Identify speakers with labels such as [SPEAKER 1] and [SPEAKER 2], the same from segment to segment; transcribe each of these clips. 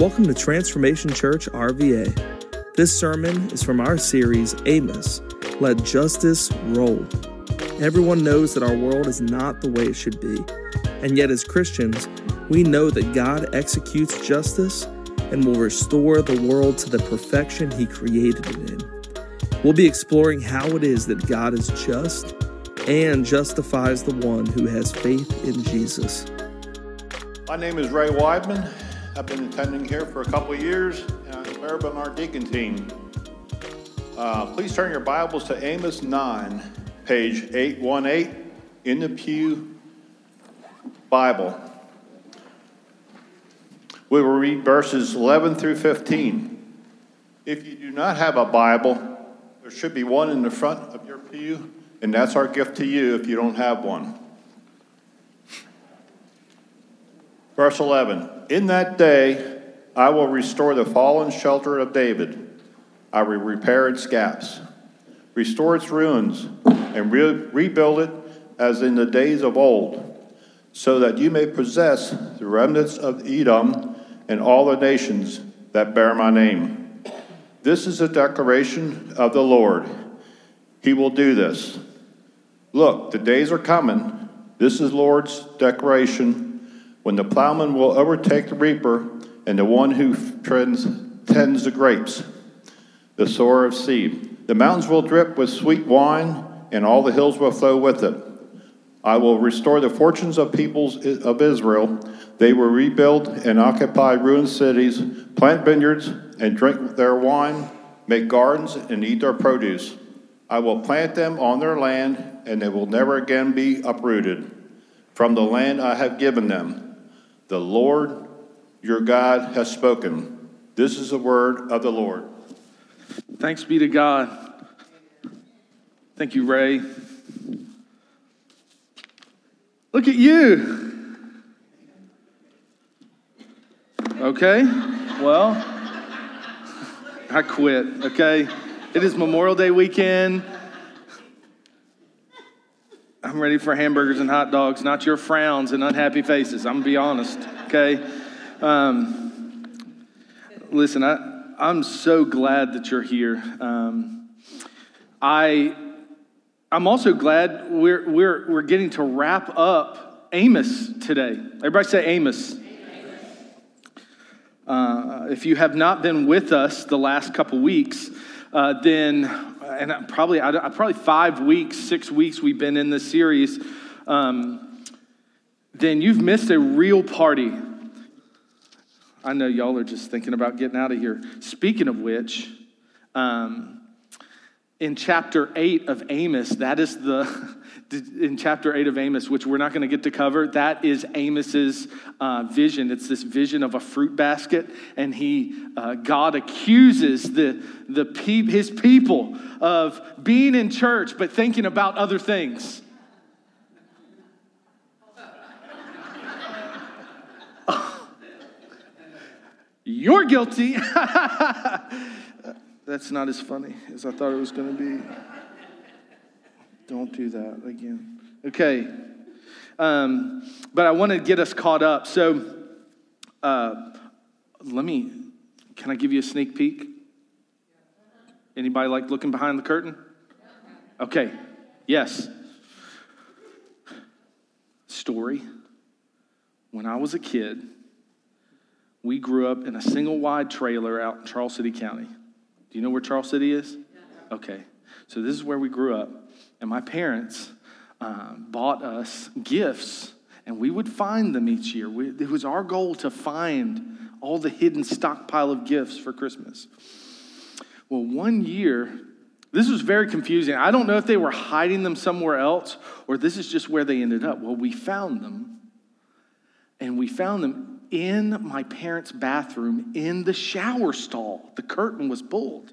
[SPEAKER 1] Welcome to Transformation Church RVA. This sermon is from our series, Amos Let Justice Roll. Everyone knows that our world is not the way it should be, and yet as Christians, we know that God executes justice and will restore the world to the perfection He created it in. We'll be exploring how it is that God is just and justifies the one who has faith in Jesus.
[SPEAKER 2] My name is Ray Weidman. I've been attending here for a couple of years, and I'm member our deacon team. Uh, please turn your Bibles to Amos 9, page 818 in the Pew Bible. We will read verses 11 through 15. If you do not have a Bible, there should be one in the front of your pew, and that's our gift to you if you don't have one. Verse 11 In that day I will restore the fallen shelter of David, I will repair its gaps, restore its ruins, and re- rebuild it as in the days of old, so that you may possess the remnants of Edom and all the nations that bear my name. This is a declaration of the Lord. He will do this. Look, the days are coming. This is Lord's declaration when the plowman will overtake the reaper and the one who tends, tends the grapes, the sower of seed. The mountains will drip with sweet wine, and all the hills will flow with it. I will restore the fortunes of peoples of Israel. They will rebuild and occupy ruined cities, plant vineyards, and drink their wine, make gardens, and eat their produce. I will plant them on their land, and they will never again be uprooted from the land I have given them. The Lord your God has spoken. This is the word of the Lord.
[SPEAKER 3] Thanks be to God. Thank you, Ray. Look at you. Okay, well, I quit, okay? It is Memorial Day weekend. I'm ready for hamburgers and hot dogs, not your frowns and unhappy faces. I'm gonna be honest, okay? Um, listen, I, I'm so glad that you're here. Um, I, I'm also glad we're, we're, we're getting to wrap up Amos today. Everybody say Amos. Uh, if you have not been with us the last couple weeks, uh, then, and probably, probably five weeks, six weeks we've been in this series, um, then you've missed a real party. I know y'all are just thinking about getting out of here. Speaking of which, um, in chapter 8 of Amos, that is the, in chapter 8 of Amos, which we're not going to get to cover, that is Amos's uh, vision. It's this vision of a fruit basket, and he, uh, God accuses the, the pe- his people of being in church but thinking about other things. You're guilty. That's not as funny as I thought it was going to be. Don't do that again. Okay. Um, but I want to get us caught up. So uh, let me, can I give you a sneak peek? Anybody like looking behind the curtain? Okay. Yes. Story. When I was a kid, we grew up in a single wide trailer out in Charles City County. Do you know where Charles City is? Okay. So this is where we grew up. And my parents uh, bought us gifts, and we would find them each year. We, it was our goal to find all the hidden stockpile of gifts for Christmas. Well, one year, this was very confusing. I don't know if they were hiding them somewhere else or this is just where they ended up. Well, we found them, and we found them in my parents' bathroom in the shower stall. The curtain was pulled.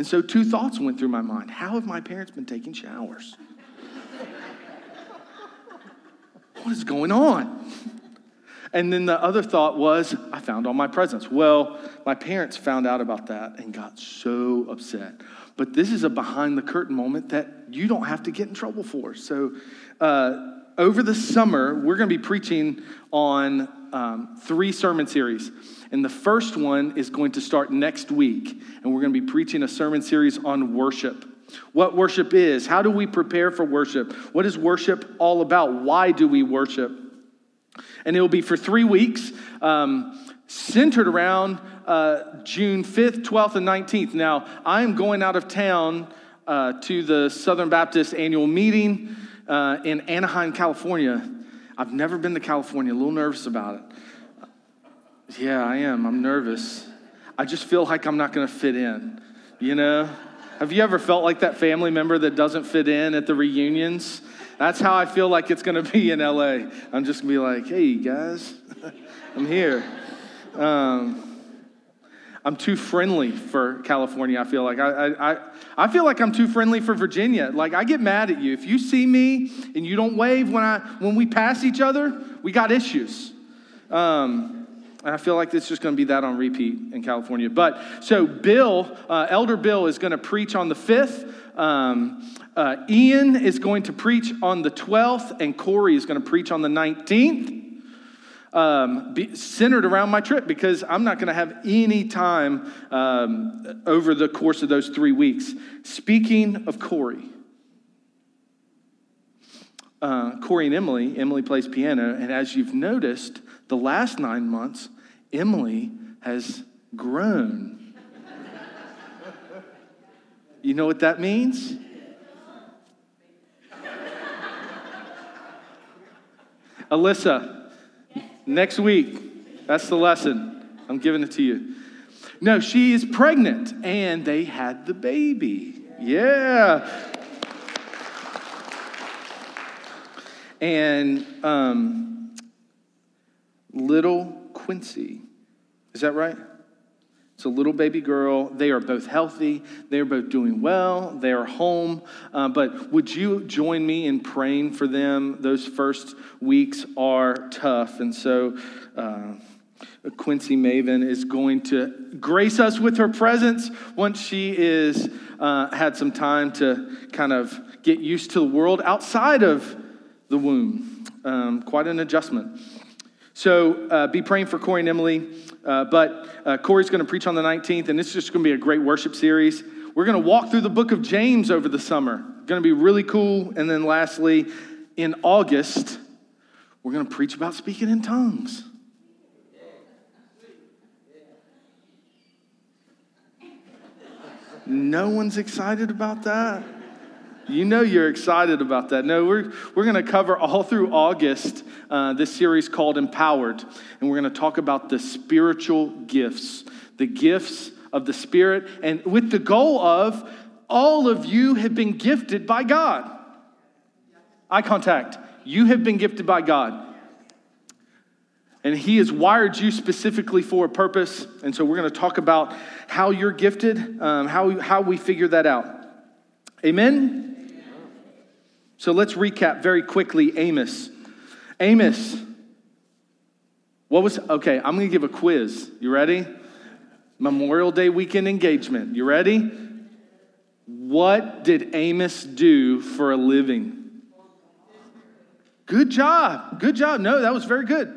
[SPEAKER 3] And so two thoughts went through my mind. How have my parents been taking showers? what is going on? And then the other thought was, I found all my presents. Well, my parents found out about that and got so upset. But this is a behind the curtain moment that you don't have to get in trouble for. So, uh, over the summer, we're going to be preaching on um, three sermon series. And the first one is going to start next week. And we're going to be preaching a sermon series on worship. What worship is, how do we prepare for worship? What is worship all about? Why do we worship? And it will be for three weeks, um, centered around uh, June 5th, 12th, and 19th. Now, I am going out of town uh, to the Southern Baptist annual meeting uh, in Anaheim, California. I've never been to California, a little nervous about it. Yeah, I am. I'm nervous. I just feel like I'm not going to fit in, you know? Have you ever felt like that family member that doesn't fit in at the reunions? That's how I feel like it's going to be in LA. I'm just going to be like, hey, guys, I'm here. Um, I'm too friendly for California, I feel like. I, I, I feel like I'm too friendly for Virginia. Like, I get mad at you. If you see me and you don't wave when, I, when we pass each other, we got issues. Um, and I feel like it's just going to be that on repeat in California. But so, Bill, uh, Elder Bill, is going to preach on the 5th. Um, uh, Ian is going to preach on the 12th, and Corey is going to preach on the 19th um, be centered around my trip because I'm not going to have any time um, over the course of those three weeks. Speaking of Corey, uh, Corey and Emily, Emily plays piano, and as you've noticed, the last nine months, Emily has grown. you know what that means? Alyssa, Next week, that's the lesson. I'm giving it to you. No, she is pregnant and they had the baby. Yeah. And um, little Quincy, is that right? It's a little baby girl. They are both healthy. They are both doing well. They are home. Uh, but would you join me in praying for them? Those first weeks are tough. And so, uh, Quincy Maven is going to grace us with her presence once she is uh, had some time to kind of get used to the world outside of the womb. Um, quite an adjustment. So uh, be praying for Corey and Emily. Uh, but uh, Corey's going to preach on the 19th, and it's just going to be a great worship series. We're going to walk through the book of James over the summer. Going to be really cool. And then lastly, in August, we're going to preach about speaking in tongues. No one's excited about that? You know you're excited about that. No, we're, we're going to cover all through August uh, this series called Empowered. And we're going to talk about the spiritual gifts, the gifts of the Spirit, and with the goal of all of you have been gifted by God. Eye contact. You have been gifted by God. And He has wired you specifically for a purpose. And so we're going to talk about how you're gifted, um, how, how we figure that out. Amen? So let's recap very quickly Amos. Amos, what was, okay, I'm to give a quiz. You ready? Memorial Day weekend engagement. You ready? What did Amos do for a living? Good job. Good job. No, that was very good.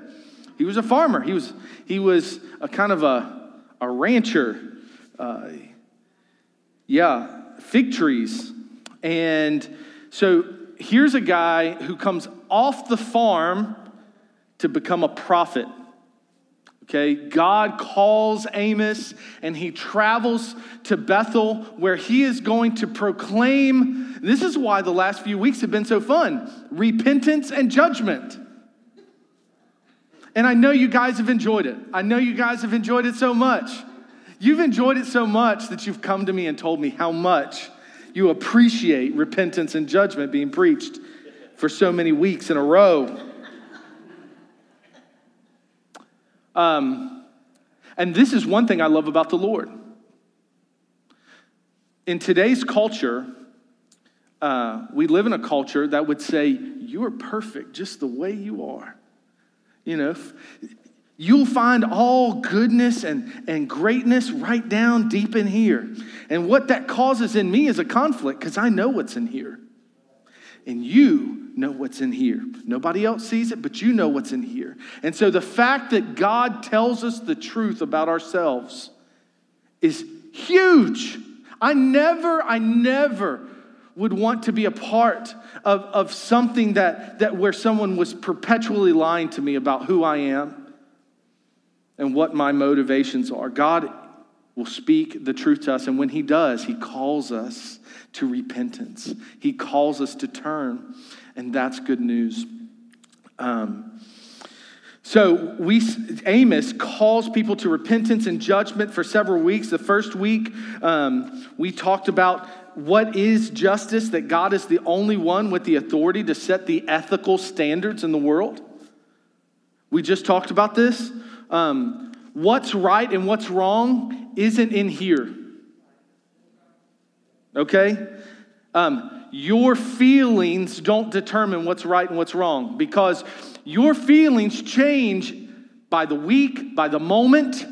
[SPEAKER 3] He was a farmer. He was, he was a kind of a, a rancher. Uh, yeah, fig trees. And so here's a guy who comes off the farm to become a prophet. Okay, God calls Amos and he travels to Bethel where he is going to proclaim. This is why the last few weeks have been so fun repentance and judgment. And I know you guys have enjoyed it. I know you guys have enjoyed it so much. You've enjoyed it so much that you've come to me and told me how much you appreciate repentance and judgment being preached for so many weeks in a row. Um, and this is one thing I love about the Lord. In today's culture, uh, we live in a culture that would say, You are perfect just the way you are. You know, You'll find all goodness and, and greatness right down deep in here. And what that causes in me is a conflict because I know what's in here. And you know what's in here. Nobody else sees it, but you know what's in here. And so the fact that God tells us the truth about ourselves is huge. I never, I never would want to be a part of, of something that, that where someone was perpetually lying to me about who I am and what my motivations are. God will speak the truth to us, and when He does, He calls us to repentance. He calls us to turn, and that's good news. Um, so we Amos calls people to repentance and judgment for several weeks. The first week, um, we talked about what is justice, that God is the only one with the authority to set the ethical standards in the world. We just talked about this. Um, what's right and what's wrong isn't in here. Okay? Um, your feelings don't determine what's right and what's wrong because your feelings change by the week, by the moment,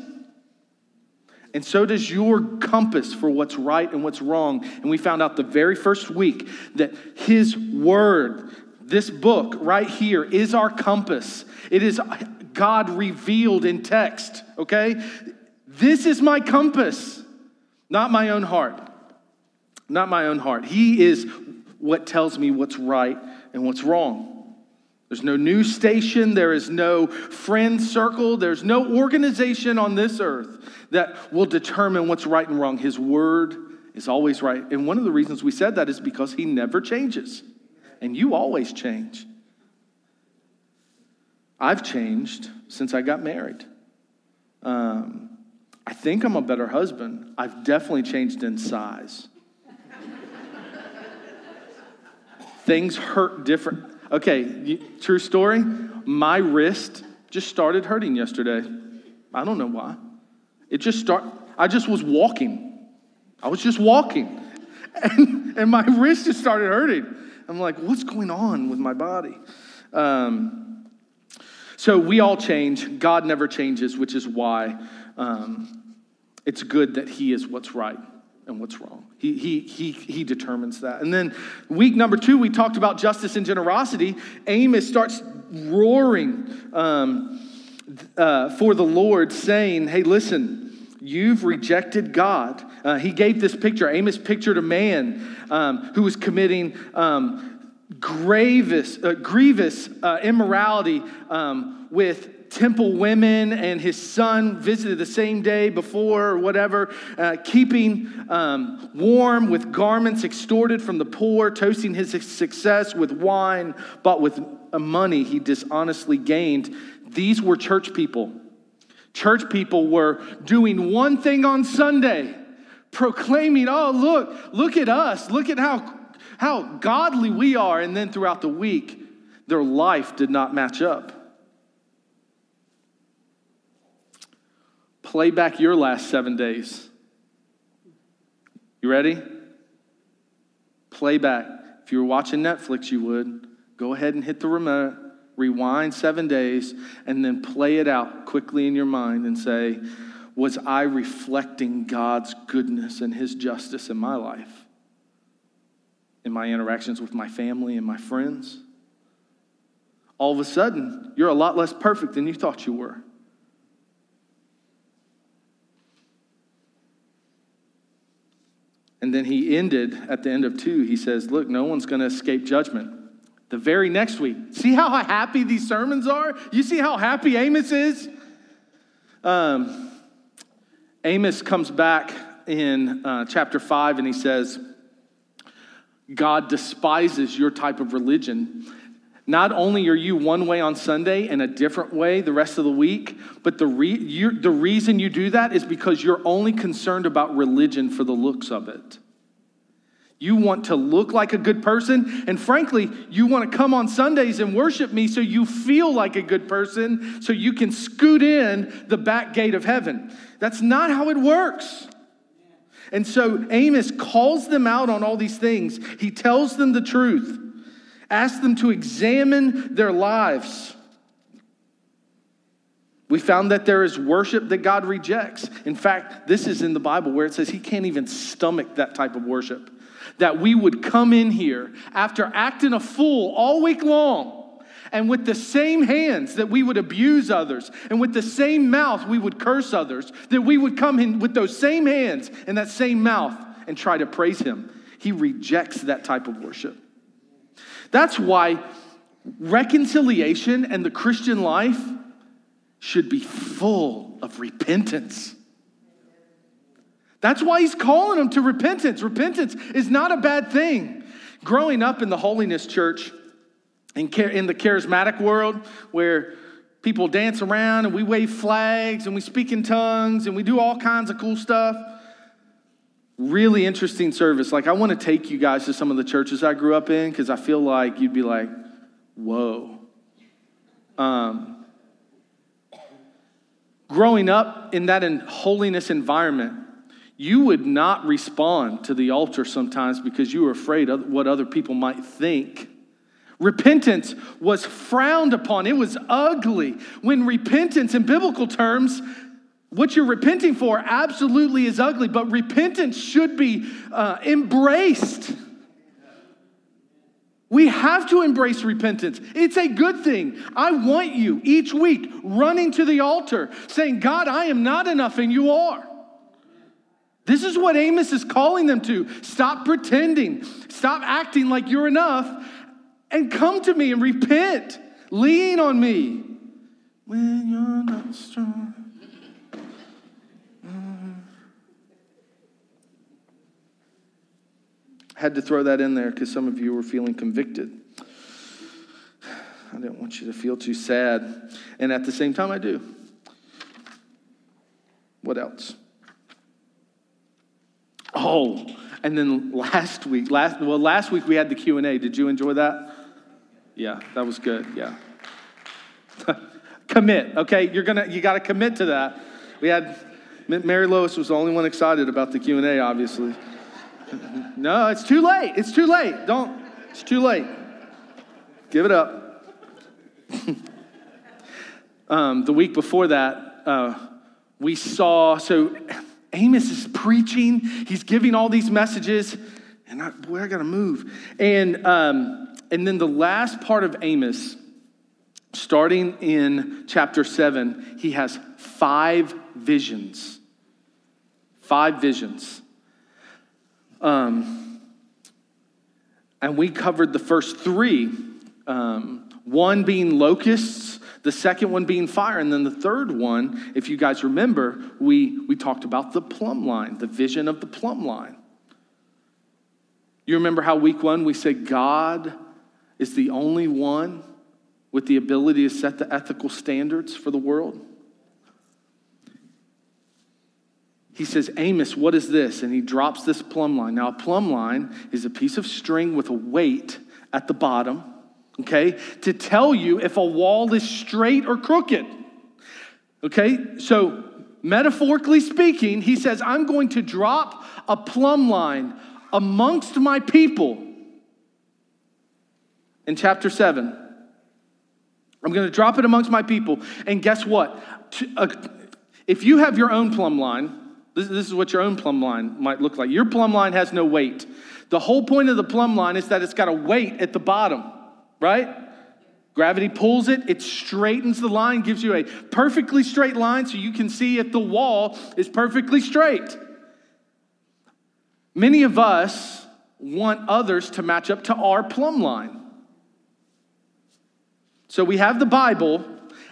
[SPEAKER 3] and so does your compass for what's right and what's wrong. And we found out the very first week that His Word, this book right here, is our compass. It is God revealed in text, okay? This is my compass, not my own heart. Not my own heart. He is what tells me what's right and what's wrong. There's no news station, there is no friend circle, there's no organization on this earth that will determine what's right and wrong. His word is always right. And one of the reasons we said that is because he never changes. And you always change. I've changed since I got married. Um, I think I'm a better husband. I've definitely changed in size. Things hurt different. Okay, true story. My wrist just started hurting yesterday. I don't know why. It just start. I just was walking. I was just walking, and, and my wrist just started hurting. I'm like, what's going on with my body? Um, so we all change. God never changes, which is why um, it's good that He is what's right and what's wrong. He, he, he, he determines that. And then week number two, we talked about justice and generosity. Amos starts roaring um, uh, for the Lord, saying, Hey, listen, you've rejected God. Uh, he gave this picture. Amos pictured a man um, who was committing um, grievous, uh, grievous uh, immorality um, with temple women and his son visited the same day before or whatever, uh, keeping um, warm with garments extorted from the poor, toasting his success with wine bought with money he dishonestly gained. These were church people. Church people were doing one thing on Sunday, proclaiming, oh, look, look at us, look at how, how godly we are. And then throughout the week, their life did not match up. play back your last seven days. You ready? Play back. If you were watching Netflix, you would. Go ahead and hit the remote, rewind seven days, and then play it out quickly in your mind and say, Was I reflecting God's goodness and His justice in my life? In my interactions with my family and my friends? All of a sudden, you're a lot less perfect than you thought you were. And then he ended at the end of two, he says, Look, no one's going to escape judgment. The very next week, see how happy these sermons are? You see how happy Amos is? Um, Amos comes back in uh, chapter 5 and he says, God despises your type of religion. Not only are you one way on Sunday and a different way the rest of the week, but the, re- the reason you do that is because you're only concerned about religion for the looks of it. You want to look like a good person, and frankly, you want to come on Sundays and worship me so you feel like a good person, so you can scoot in the back gate of heaven. That's not how it works. And so Amos calls them out on all these things. He tells them the truth. asks them to examine their lives. We found that there is worship that God rejects. In fact, this is in the Bible where it says he can't even stomach that type of worship. that we would come in here after acting a fool all week long and with the same hands that we would abuse others, and with the same mouth we would curse others, that we would come in with those same hands and that same mouth and try to praise Him. He rejects that type of worship. That's why reconciliation and the Christian life should be full of repentance. That's why he's calling them to repentance. Repentance is not a bad thing. Growing up in the holiness church, in, in the charismatic world where people dance around and we wave flags and we speak in tongues and we do all kinds of cool stuff. Really interesting service. Like, I want to take you guys to some of the churches I grew up in because I feel like you'd be like, whoa. Um, growing up in that in holiness environment, you would not respond to the altar sometimes because you were afraid of what other people might think Repentance was frowned upon, it was ugly. When repentance, in biblical terms, what you're repenting for absolutely is ugly, but repentance should be uh, embraced. We have to embrace repentance. It's a good thing. I want you each week running to the altar saying, God, I am not enough and you are. This is what Amos is calling them to. Stop pretending. Stop acting like you're enough and come to me and repent. Lean on me when you're not strong. Had to throw that in there because some of you were feeling convicted. I didn't want you to feel too sad. And at the same time, I do. What else? Oh, and then last week, last well, last week we had the Q and A. Did you enjoy that? Yeah, that was good. Yeah. commit. Okay, you're gonna you got to commit to that. We had Mary Lois was the only one excited about the Q and A. Obviously. no, it's too late. It's too late. Don't. It's too late. Give it up. um, the week before that, uh, we saw so Amos is preaching. He's giving all these messages, and I, boy, I got to move. And um, and then the last part of Amos, starting in chapter 7, he has five visions. Five visions. Um, and we covered the first three um, one being locusts, the second one being fire, and then the third one, if you guys remember, we, we talked about the plumb line, the vision of the plumb line. You remember how week one we said God is the only one with the ability to set the ethical standards for the world? He says, Amos, what is this? And he drops this plumb line. Now, a plumb line is a piece of string with a weight at the bottom, okay, to tell you if a wall is straight or crooked. Okay, so metaphorically speaking, he says, I'm going to drop a plumb line amongst my people in chapter 7. I'm going to drop it amongst my people. And guess what? Uh, if you have your own plumb line, this, is what your own plumb line might look like. Your plumb line has no weight. The whole point of the plumb line is that it's got a weight at the bottom, right? Gravity pulls it, it straightens the line, gives you a perfectly straight line so you can see if the wall is perfectly straight. Many of us want others to match up to our plumb line. So we have the Bible,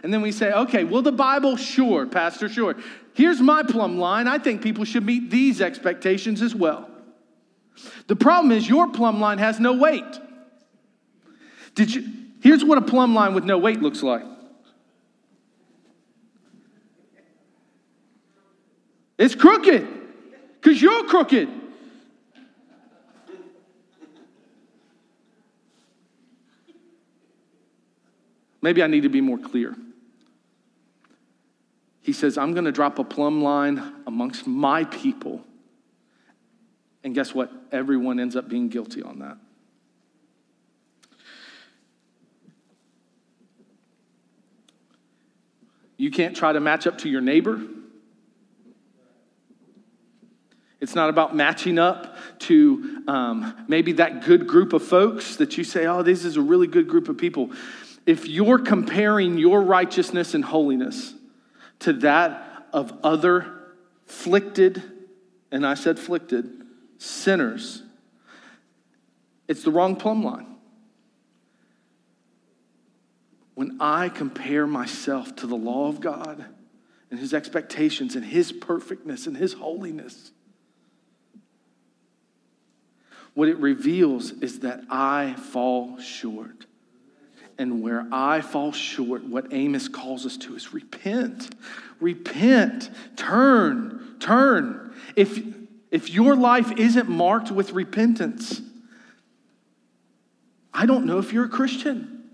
[SPEAKER 3] and then we say, okay, well, the Bible, sure, Pastor, sure. Here's my plumb line. I think people should meet these expectations as well. The problem is your plumb line has no weight. Did you Here's what a plumb line with no weight looks like. It's crooked because you're crooked. Maybe I need to be more clear. He says, I'm going to drop a plumb line amongst my people. And guess what? Everyone ends up being guilty on that. You can't try to match up to your neighbor. It's not about matching up to um, maybe that good group of folks that you say, oh, this is a really good group of people. If you're comparing your righteousness and holiness to that of other afflicted, and I said afflicted, sinners, it's the wrong plumb line. When I compare myself to the law of God and His expectations and His perfectness and His holiness, what it reveals is that I fall short. And where I fall short, what Amos calls us to is repent. Repent. Turn. Turn. If, if your life isn't marked with repentance, I don't know if you're a Christian.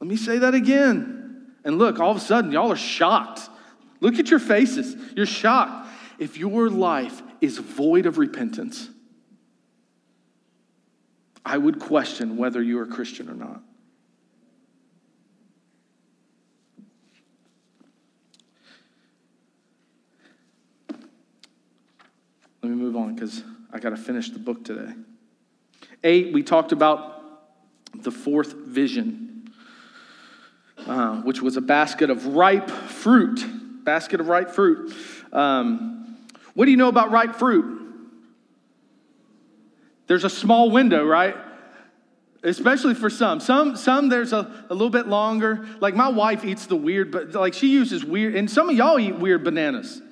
[SPEAKER 3] Let me say that again. And look, all of a sudden, y'all are shocked. Look at your faces. You're shocked. If your life is void of repentance, I would question whether you're a Christian or not. Let me move on because I got to finish the book today. Eight, we talked about the fourth vision, uh, which was a basket of ripe fruit. Basket of ripe fruit. Um, what do you know about ripe fruit? There's a small window, right? Especially for some. Some, some there's a, a little bit longer. Like my wife eats the weird, but like she uses weird, and some of y'all eat weird bananas.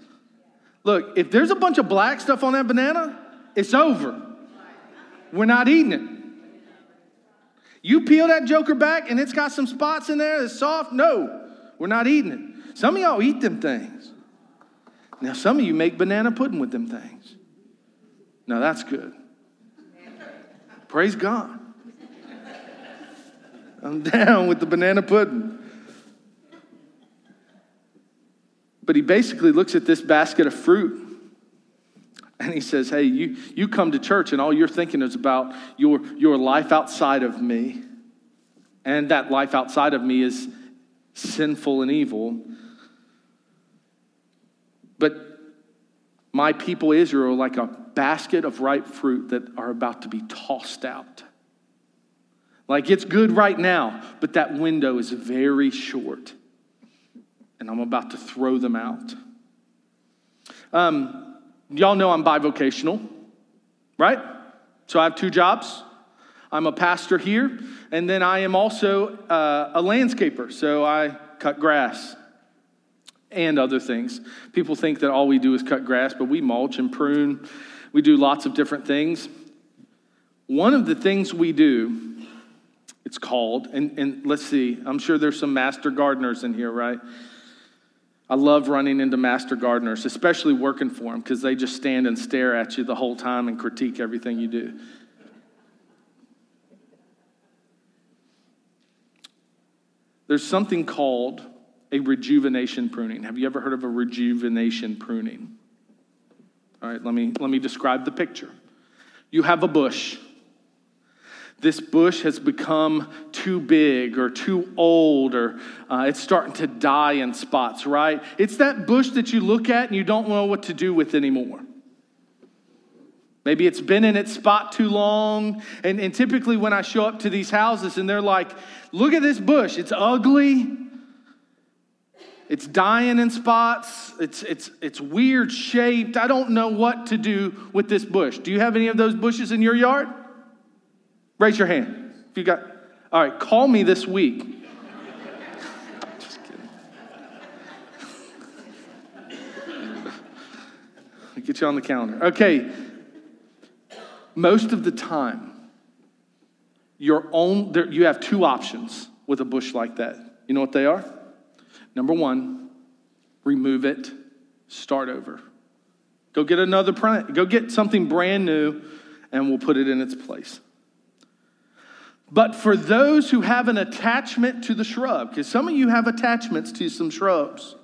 [SPEAKER 3] Look, if there's a bunch of black stuff on that banana, it's over. We're not eating it. You peel that joker back and it's got some spots in there that's soft. No, we're not eating it. Some of y'all eat them things. Now, some of you make banana pudding with them things. Now, that's good. Praise God. I'm down with the banana pudding. But he basically looks at this basket of fruit and he says, Hey, you, you come to church and all you're thinking is about your, your life outside of me. And that life outside of me is sinful and evil. But my people Israel like a basket of ripe fruit that are about to be tossed out. Like it's good right now, but that window is very short. And I'm about to throw them out. Um, y'all know I'm bivocational, right? So I have two jobs. I'm a pastor here, and then I am also uh, a landscaper. So I cut grass and other things. People think that all we do is cut grass, but we mulch and prune. We do lots of different things. One of the things we do, it's called, and, and let's see, I'm sure there's some master gardeners in here, right? I love running into master gardeners, especially working for them, because they just stand and stare at you the whole time and critique everything you do. There's something called a rejuvenation pruning. Have you ever heard of a rejuvenation pruning? All right, let me, let me describe the picture. You have a bush. This bush has become too big or too old or uh, it's starting to die in spots, right? It's that bush that you look at and you don't know what to do with anymore. Maybe it's been in its spot too long. And, and typically, when I show up to these houses and they're like, look at this bush, it's ugly, it's dying in spots. It's, it's, it's weird shaped. I don't know what to do with this bush. Do you have any of those bushes in your yard? Raise your hand. If you got, all right, call me this week. Just kidding. Get you on the calendar. Okay. Most of the time, your own, there, you have two options with a bush like that. You know what they are? Number one, remove it, start over. Go get another plant, go get something brand new, and we'll put it in its place. But for those who have an attachment to the shrub, because some of you have attachments to some shrubs,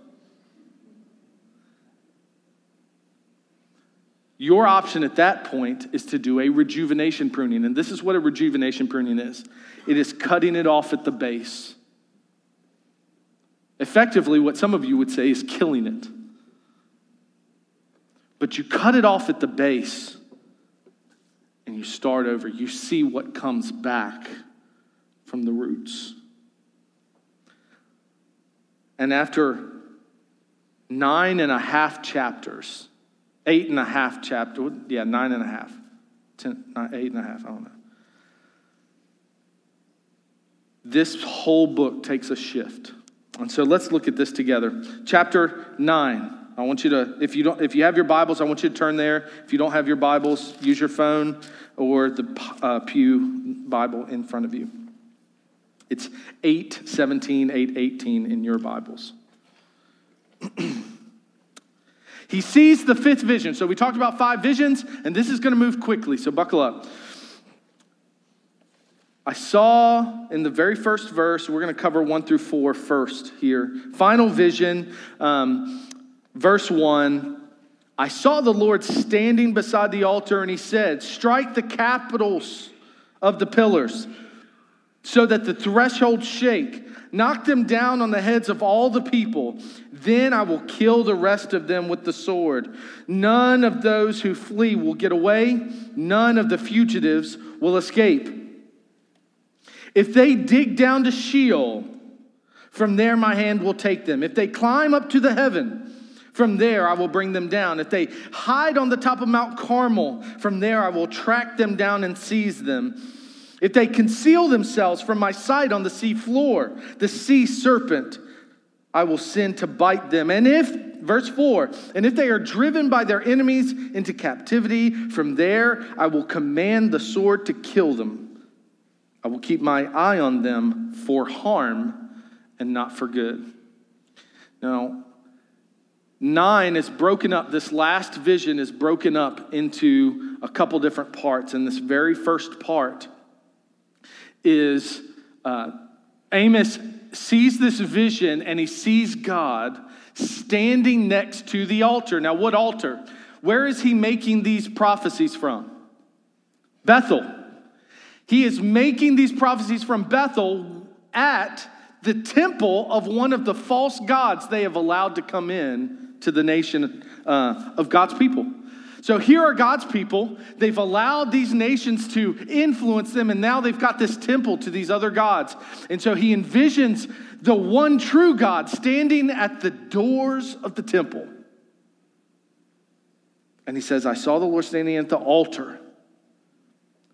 [SPEAKER 3] your option at that point is to do a rejuvenation pruning. And this is what a rejuvenation pruning is it is cutting it off at the base. Effectively, what some of you would say is killing it. But you cut it off at the base and you start over. You see what comes back from the roots. And after nine and a half chapters, eight and a half chapter, yeah, nine and a half, ten, nine, eight and a half, I don't know. This whole book takes a shift. And so let's look at this together. Chapter 9. I want you to, if you don't, if you have your Bibles, I want you to turn there. If you don't have your Bibles, use your phone or the uh, Pew Bible in front of you. It's 817, 818 in your Bibles. he sees the fifth vision. So we talked about five visions, and this is going to move quickly, so buckle up. I saw in the very first verse, we're going to cover one through four first here. Final vision, um, verse one. I saw the Lord standing beside the altar, and he said, Strike the capitals of the pillars so that the thresholds shake. Knock them down on the heads of all the people. Then I will kill the rest of them with the sword. None of those who flee will get away, none of the fugitives will escape. If they dig down to Sheol, from there my hand will take them. If they climb up to the heaven, from there I will bring them down. If they hide on the top of Mount Carmel, from there I will track them down and seize them. If they conceal themselves from my sight on the sea floor, the sea serpent I will send to bite them. And if, verse 4, and if they are driven by their enemies into captivity, from there I will command the sword to kill them. I will keep my eye on them for harm and not for good. Now, nine is broken up. This last vision is broken up into a couple different parts. And this very first part is uh, Amos sees this vision and he sees God standing next to the altar. Now, what altar? Where is he making these prophecies from? Bethel. He is making these prophecies from Bethel at the temple of one of the false gods they have allowed to come in to the nation uh, of God's people. So here are God's people. They've allowed these nations to influence them, and now they've got this temple to these other gods. And so he envisions the one true God standing at the doors of the temple. And he says, I saw the Lord standing at the altar.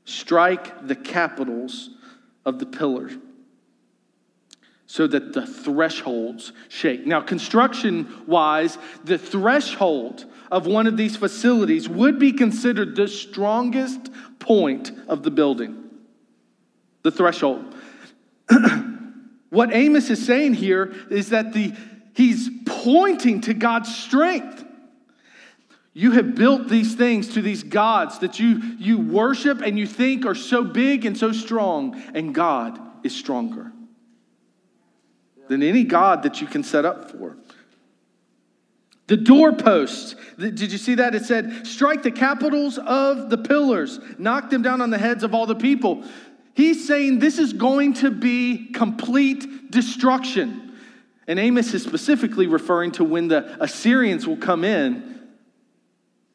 [SPEAKER 3] Strike the capitals of the pillars so that the thresholds shake. Now, construction wise, the threshold of one of these facilities would be considered the strongest point of the building. The threshold. what Amos is saying here is that the, he's pointing to God's strength. You have built these things to these gods that you, you worship and you think are so big and so strong, and God is stronger than any God that you can set up for. The doorposts, did you see that? It said, strike the capitals of the pillars, knock them down on the heads of all the people. He's saying this is going to be complete destruction. And Amos is specifically referring to when the Assyrians will come in.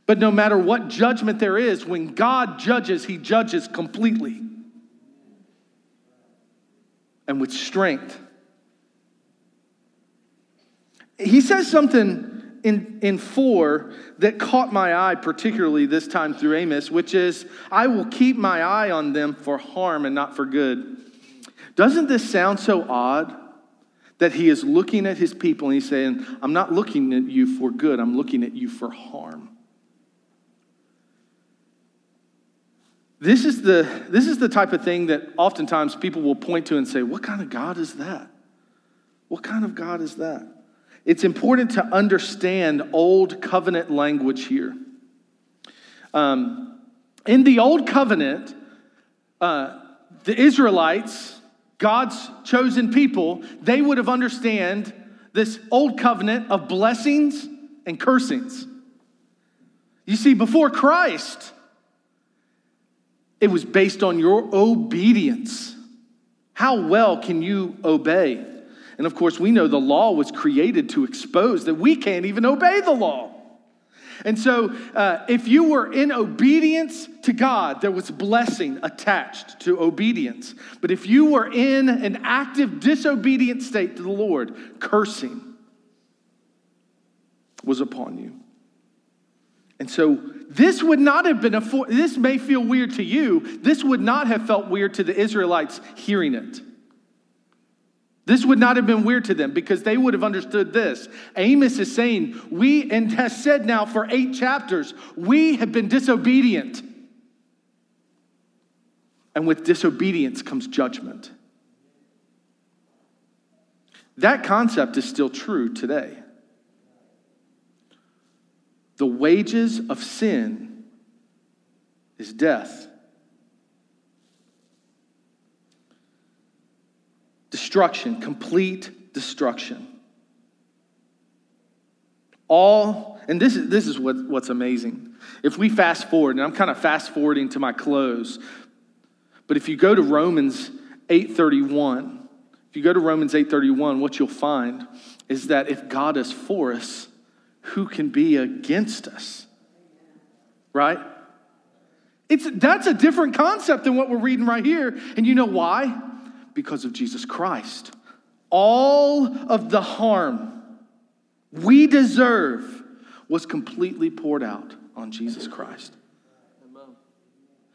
[SPEAKER 3] But no matter what judgment there is, when God judges, he judges completely and with strength. He says something in, in four that caught my eye, particularly this time through Amos, which is, I will keep my eye on them for harm and not for good. Doesn't this sound so odd? That he is looking at his people and he's saying, I'm not looking at you for good, I'm looking at you for harm. This is, the, this is the type of thing that oftentimes people will point to and say, What kind of God is that? What kind of God is that? it's important to understand old covenant language here. Um, in the old covenant, uh, the Israelites, God's chosen people, they would have understand this old covenant of blessings and cursings. You see, before Christ, it was based on your obedience. How well can you obey? And of course, we know the law was created to expose that we can't even obey the law. And so, uh, if you were in obedience to God, there was blessing attached to obedience. But if you were in an active disobedient state to the Lord, cursing was upon you. And so, this would not have been a, this may feel weird to you. This would not have felt weird to the Israelites hearing it. This would not have been weird to them because they would have understood this. Amos is saying, We, and has said now for eight chapters, we have been disobedient. And with disobedience comes judgment. That concept is still true today. The wages of sin is death. destruction, complete destruction. All, and this is, this is what, what's amazing. If we fast forward, and I'm kind of fast forwarding to my close, but if you go to Romans 8:31, if you go to Romans 8:31, what you'll find is that if God is for us, who can be against us? Right? It's, that's a different concept than what we're reading right here. And you know why? because of Jesus Christ. All of the harm we deserve was completely poured out on Jesus Christ.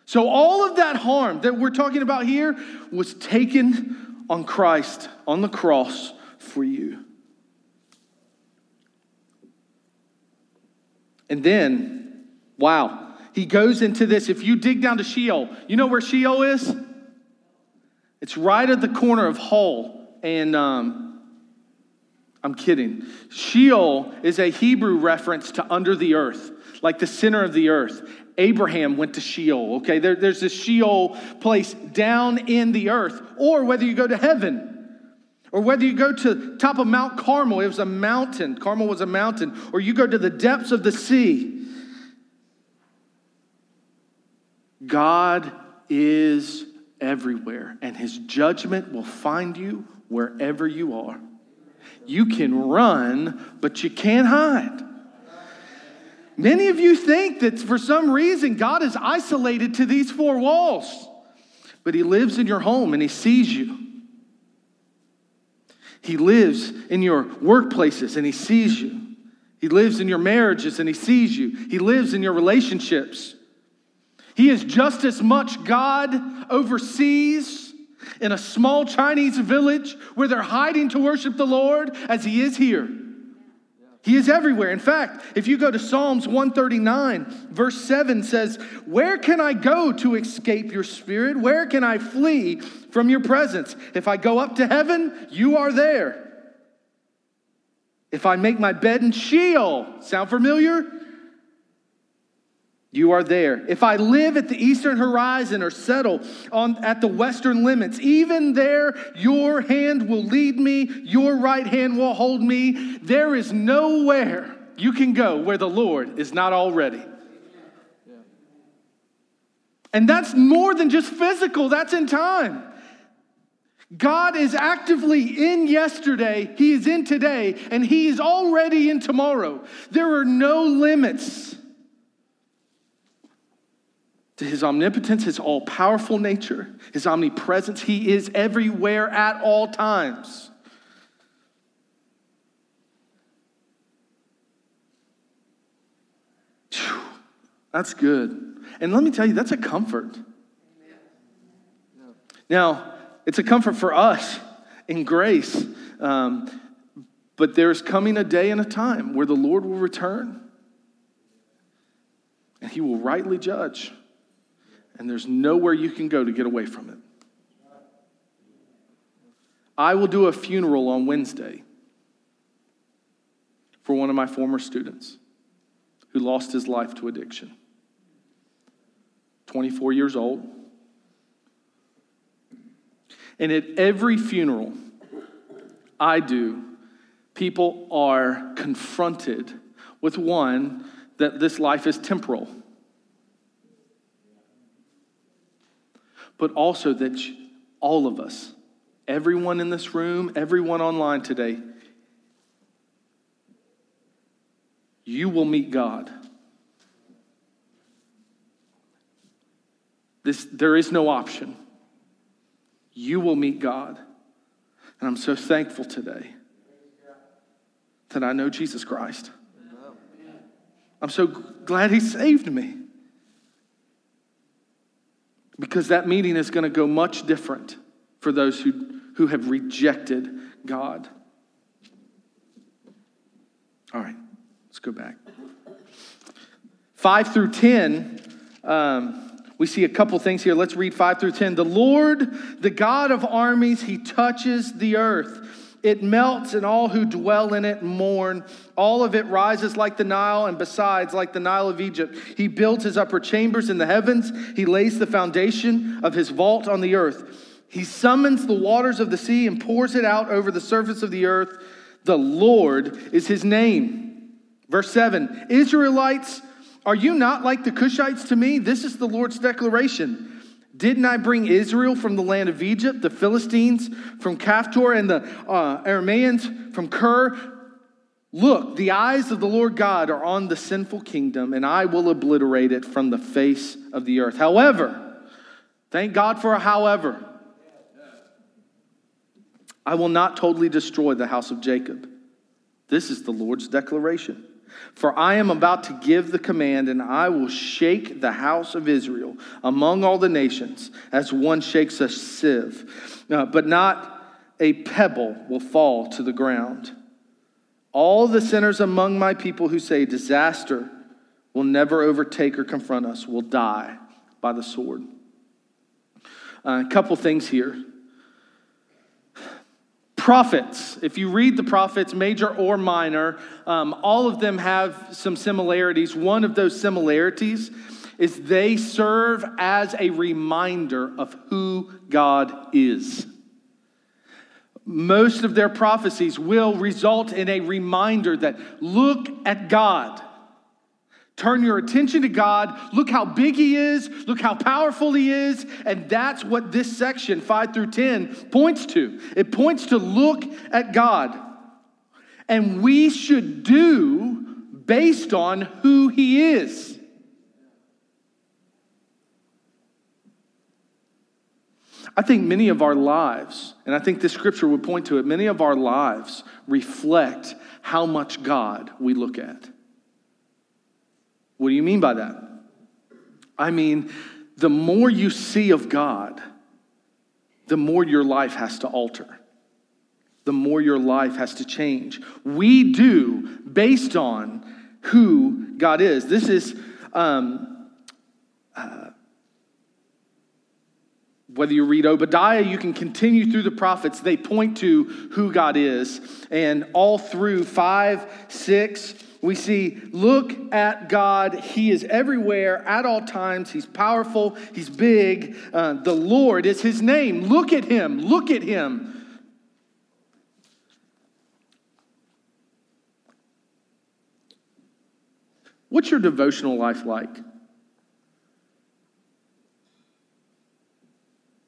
[SPEAKER 3] So, all of that harm that we're talking about here was taken on Christ on the cross for you. And then, wow, he goes into this. If you dig down to Sheol, you know where Sheol is? It's right at the corner of Hull and um, I'm kidding. Sheol is a Hebrew reference to under the earth, like the center of the earth. Abraham went to Sheol, okay? There, there's this Sheol place down in the earth, or whether you go to heaven, or whether you go to top of Mount Carmel, it was a mountain. Carmel was a mountain, or you go to the depths of the sea. God is everywhere, and his judgment will find you wherever you are. You can run, but you can't hide. Many of you think that for some reason God is isolated to these four walls, but he lives in your home and he sees you. He lives in your workplaces and he sees you. He lives in your marriages and he sees you. He lives in your relationships. He is just as much God overseas in a small Chinese village where they're hiding to worship the Lord as He is here. He is everywhere. In fact, if you go to Psalms 139, verse 7 says, Where can I go to escape your spirit? Where can I flee from your presence? If I go up to heaven, you are there. If I make my bed in Sheol, sound familiar? You are there. If I live at the eastern horizon or settle on, at the western limits, even there your hand will lead me, your right hand will hold me. There is nowhere you can go where the Lord is not already. And that's more than just physical, that's in time. God is actively in yesterday, He is in today, and He is already in tomorrow. There are no limits to his omnipotence, his all powerful nature, his omnipresence. He is everywhere at all times. Whew, that's good. And let me tell you, that's a comfort. Now, it's a comfort for us in grace. Um, but there's coming a day and a time where the Lord will return and he will rightly judge and there's nowhere you can go to get away from it. I will do a funeral on Wednesday for one of my former students who lost his life to addiction. 24 years old. And at every funeral I do, people are confronted with one, that this life is temporal. but also that all of us, everyone in this room, everyone online today, you will meet God. This, there is no option. You will meet God. And I'm so thankful today that I know Jesus Christ. I'm so glad He saved me. Because that meeting is going to go much different for those who, who have rejected God. All right, let's go back. 5 through 10, um, we see a couple things here. Let's read 5 through 10. The Lord, the God of armies, he touches the earth. It melts, and all who dwell in it mourn. All of it rises like the Nile, and besides, like the Nile of Egypt. He builds his upper chambers in the heavens. He lays the foundation of his vault on the earth. He summons the waters of the sea and pours it out over the surface of the earth. The Lord is his name. Verse 7 Israelites, are you not like the Cushites to me? This is the Lord's declaration. Didn't I bring Israel from the land of Egypt, the Philistines from Caphtor, and the uh, Arameans from Kir? Look, the eyes of the Lord God are on the sinful kingdom, and I will obliterate it from the face of the earth. However, thank God for a however. I will not totally destroy the house of Jacob. This is the Lord's declaration. For I am about to give the command, and I will shake the house of Israel among all the nations as one shakes a sieve, uh, but not a pebble will fall to the ground. All the sinners among my people who say disaster will never overtake or confront us will die by the sword. Uh, a couple things here prophets. If you read the prophets, major or minor, um, all of them have some similarities. One of those similarities is they serve as a reminder of who God is. Most of their prophecies will result in a reminder that look at God. Turn your attention to God. Look how big He is. Look how powerful He is. And that's what this section, 5 through 10, points to. It points to look at God. And we should do based on who He is. I think many of our lives, and I think this scripture would point to it, many of our lives reflect how much God we look at. What do you mean by that? I mean, the more you see of God, the more your life has to alter, the more your life has to change. We do based on who God is. This is. Um, uh, whether you read Obadiah, you can continue through the prophets. They point to who God is. And all through 5, 6, we see, look at God. He is everywhere at all times. He's powerful, He's big. Uh, the Lord is His name. Look at Him. Look at Him. What's your devotional life like?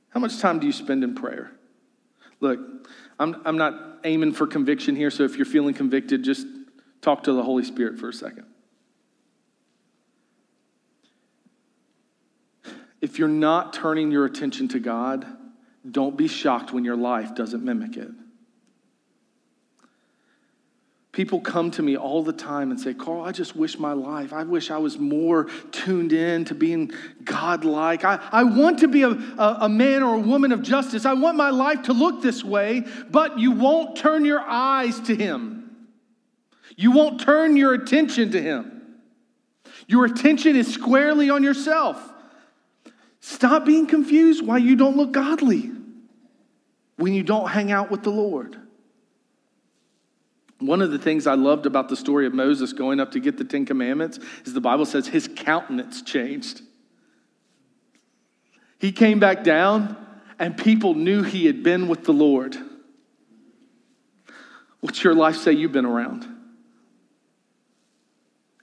[SPEAKER 3] How much time do you spend in prayer? Look, I'm, I'm not aiming for conviction here, so if you're feeling convicted, just Talk to the Holy Spirit for a second. If you're not turning your attention to God, don't be shocked when your life doesn't mimic it. People come to me all the time and say, Carl, I just wish my life, I wish I was more tuned in to being God-like. I, I want to be a, a, a man or a woman of justice. I want my life to look this way, but you won't turn your eyes to Him. You won't turn your attention to Him. Your attention is squarely on yourself. Stop being confused why you don't look godly when you don't hang out with the Lord. One of the things I loved about the story of Moses going up to get the Ten Commandments is the Bible says his countenance changed. He came back down, and people knew he had been with the Lord. What's your life say you've been around?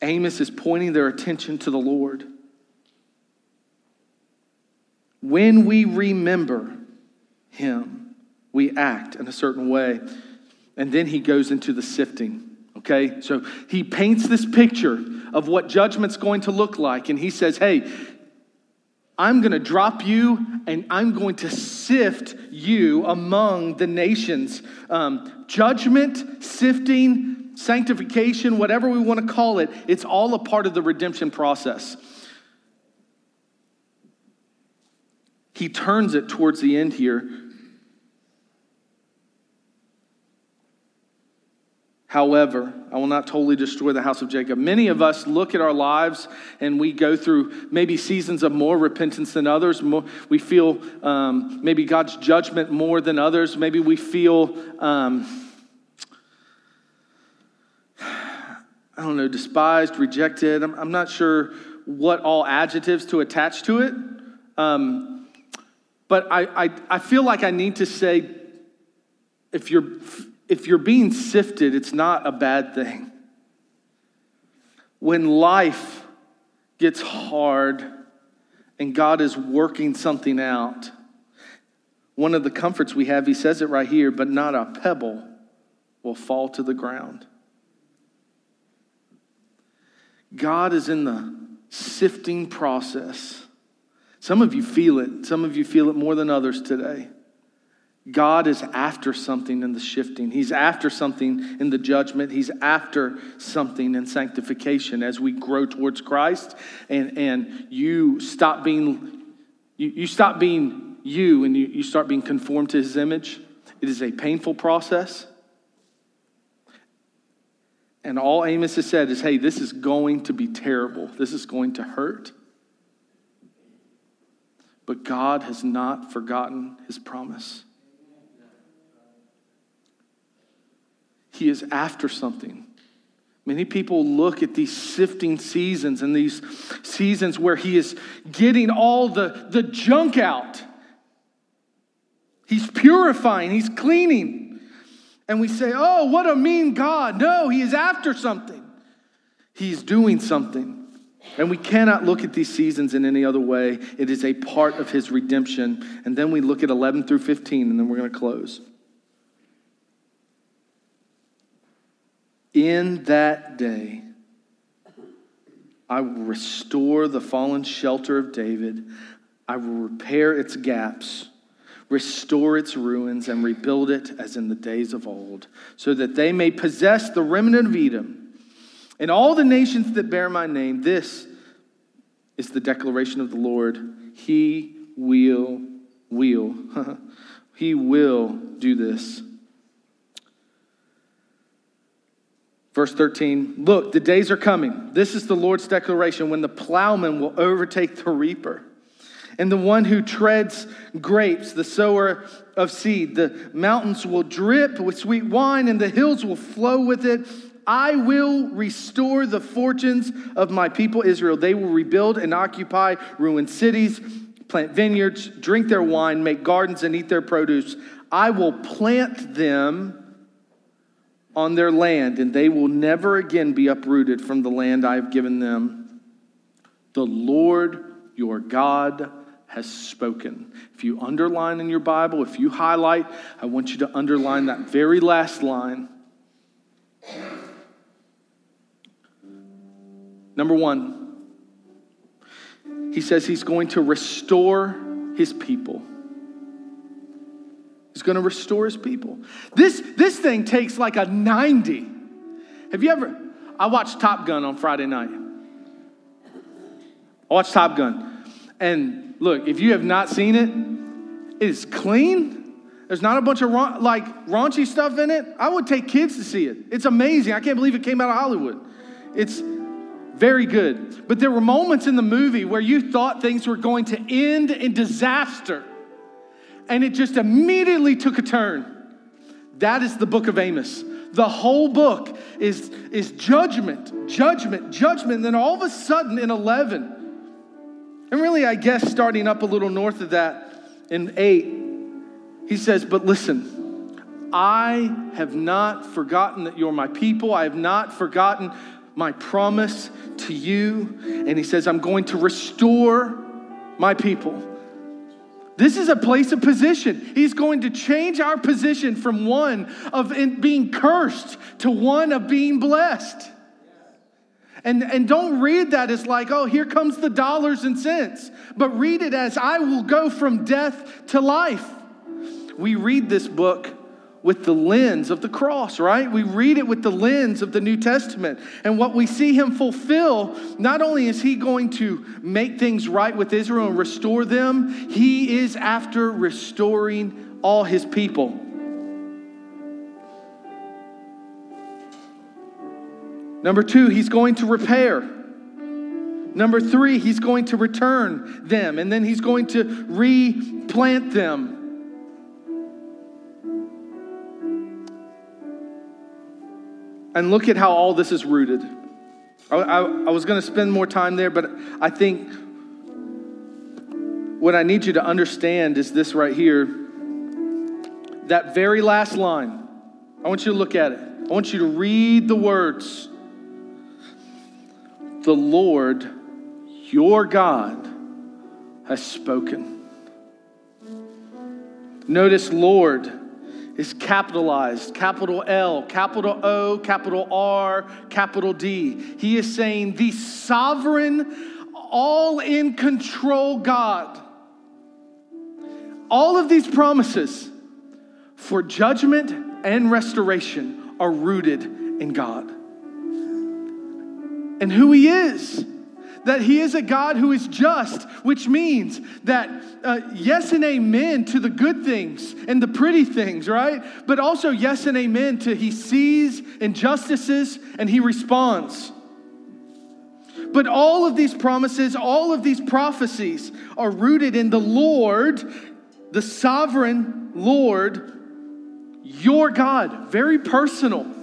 [SPEAKER 3] Amos is pointing their attention to the Lord. When we remember Him, we act in a certain way. And then he goes into the sifting. Okay? So he paints this picture of what judgment's going to look like. And he says, hey, I'm going to drop you and I'm going to sift you among the nations. Um, judgment, sifting, sanctification, whatever we want to call it, it's all a part of the redemption process. He turns it towards the end here However, I will not totally destroy the house of Jacob. Many of us look at our lives and we go through maybe seasons of more repentance than others. We feel um, maybe God's judgment more than others. Maybe we feel, um, I don't know, despised, rejected. I'm, I'm, not sure what all adjectives to attach to it. Um, but I, I, I feel like I need to say if you're if you're being sifted, it's not a bad thing. When life gets hard and God is working something out, one of the comforts we have, he says it right here, but not a pebble will fall to the ground. God is in the sifting process. Some of you feel it. Some of you feel it more than others today. God is after something in the shifting. He's after something in the judgment. He's after something in sanctification as we grow towards Christ and, and you stop being you, you stop being you and you, you start being conformed to his image. It is a painful process. And all Amos has said is, hey, this is going to be terrible. This is going to hurt. But God has not forgotten his promise. He is after something. Many people look at these sifting seasons and these seasons where he is getting all the, the junk out. He's purifying, he's cleaning. And we say, oh, what a mean God. No, he is after something. He's doing something. And we cannot look at these seasons in any other way. It is a part of his redemption. And then we look at 11 through 15, and then we're going to close. In that day, I will restore the fallen shelter of David. I will repair its gaps, restore its ruins, and rebuild it as in the days of old, so that they may possess the remnant of Edom and all the nations that bear my name. This is the declaration of the Lord. He will, will, he will do this. Verse 13, look, the days are coming. This is the Lord's declaration when the plowman will overtake the reaper and the one who treads grapes, the sower of seed. The mountains will drip with sweet wine and the hills will flow with it. I will restore the fortunes of my people Israel. They will rebuild and occupy ruined cities, plant vineyards, drink their wine, make gardens, and eat their produce. I will plant them on their land, and they will never again be uprooted from the land I have given them. The Lord your God has spoken. If you underline in your Bible, if you highlight, I want you to underline that very last line. Number one, he says he's going to restore his people. He's going to restore his people. This, this thing takes like a 90. Have you ever? I watched Top Gun on Friday night. I watched Top Gun. And look, if you have not seen it, it is clean. There's not a bunch of like raunchy stuff in it. I would take kids to see it. It's amazing. I can't believe it came out of Hollywood. It's very good. But there were moments in the movie where you thought things were going to end in disaster and it just immediately took a turn. That is the book of Amos. The whole book is, is judgment, judgment, judgment. And then all of a sudden in 11, and really, I guess starting up a little north of that in 8, he says, But listen, I have not forgotten that you're my people. I have not forgotten my promise to you. And he says, I'm going to restore my people. This is a place of position. He's going to change our position from one of being cursed to one of being blessed. And, and don't read that as like, oh, here comes the dollars and cents, but read it as I will go from death to life. We read this book with the lens of the cross, right? We read it with the lens of the New Testament. And what we see him fulfill, not only is he going to make things right with Israel and restore them, he is after restoring all his people. Number two, he's going to repair. Number three, he's going to return them and then he's going to replant them. And look at how all this is rooted. I, I, I was going to spend more time there, but I think what I need you to understand is this right here. That very last line, I want you to look at it. I want you to read the words. The Lord, your God, has spoken. Notice, Lord is capitalized capital L, capital O, capital R, capital D. He is saying, the sovereign, all in control God. All of these promises for judgment and restoration are rooted in God and who He is that He is a God who is just, which means that uh, yes and amen to the good things and the pretty things, right? But also yes and amen to He sees injustices and He responds. But all of these promises, all of these prophecies are rooted in the Lord, the sovereign Lord, your God, very personal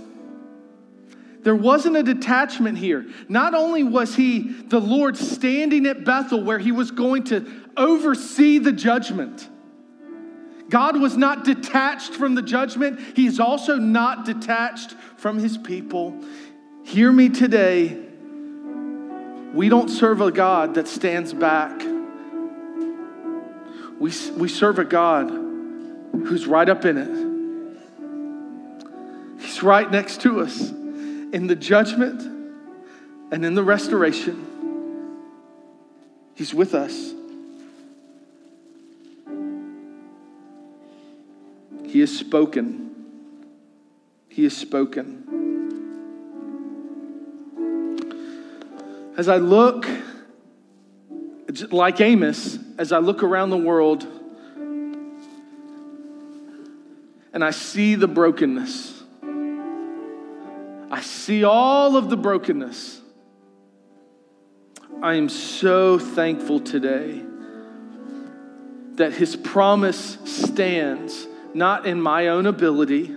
[SPEAKER 3] there wasn't a detachment here. Not only was he, the Lord, standing at Bethel where he was going to oversee the judgment, God was not detached from the judgment. He's also not detached from his people. Hear me today. We don't serve a God that stands back. We, we serve a God who's right up in it. He's right next to us in the judgment and in the restoration. He's with us. He has spoken. He has spoken. As I look, like Amos, as I look around the world and I see the brokenness I see all of the brokenness. I am so thankful today that his promise stands not in my own ability.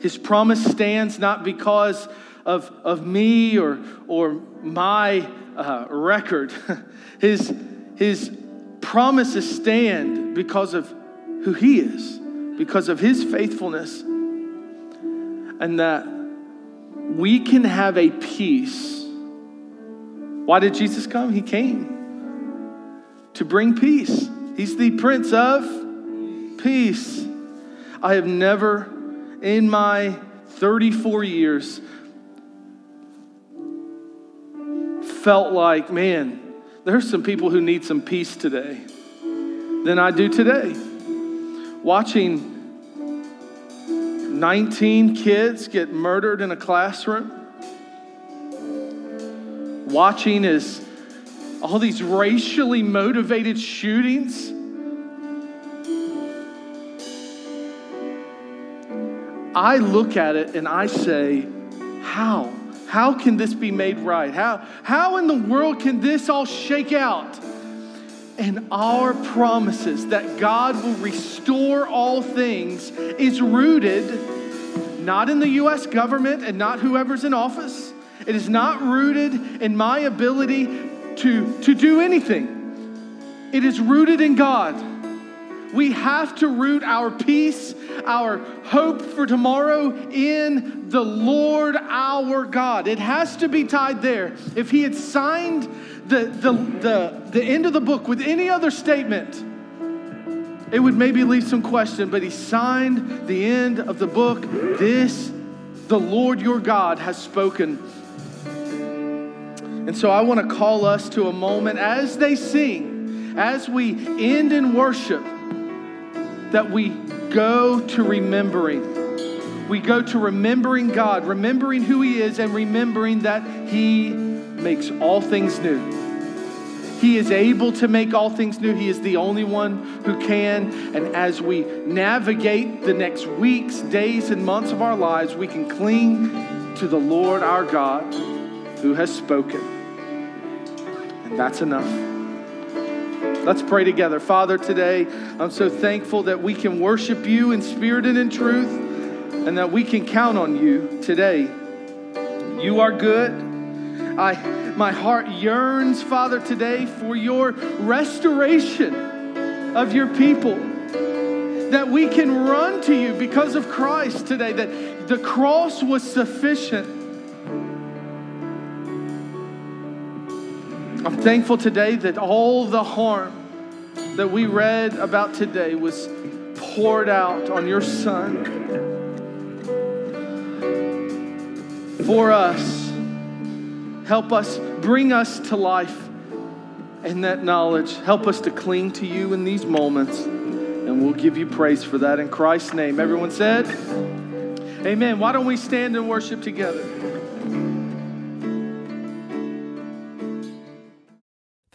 [SPEAKER 3] His promise stands not because of, of me or, or my uh, record. His, his promises stand because of who he is, because of his faithfulness. And that we can have a peace. Why did Jesus come? He came to bring peace. He's the Prince of Peace. I have never, in my 34 years, felt like, man, there's some people who need some peace today than I do today. Watching 19 kids get murdered in a classroom. Watching as all these racially motivated shootings. I look at it and I say, how? How can this be made right? How, how in the world can this all shake out? And our promises that God will restore all things is rooted not in the US government and not whoever's in office. It is not rooted in my ability to, to do anything. It is rooted in God. We have to root our peace, our hope for tomorrow in the Lord our God. It has to be tied there. If He had signed the, the, the, the end of the book with any other statement, it would maybe leave some question, but he signed the end of the book. This, the Lord your God has spoken. And so I want to call us to a moment as they sing, as we end in worship, that we go to remembering. We go to remembering God, remembering who He is, and remembering that He makes all things new. He is able to make all things new. He is the only one who can. And as we navigate the next weeks, days, and months of our lives, we can cling to the Lord our God who has spoken. And that's enough. Let's pray together. Father, today I'm so thankful that we can worship you in spirit and in truth, and that we can count on you today. You are good. I my heart yearns, Father, today for your restoration of your people. That we can run to you because of Christ today, that the cross was sufficient. I'm thankful today that all the harm that we read about today was poured out on your Son for us. Help us, bring us to life in that knowledge. Help us to cling to you in these moments. And we'll give you praise for that in Christ's name. Everyone said, Amen. Why don't we stand and worship together?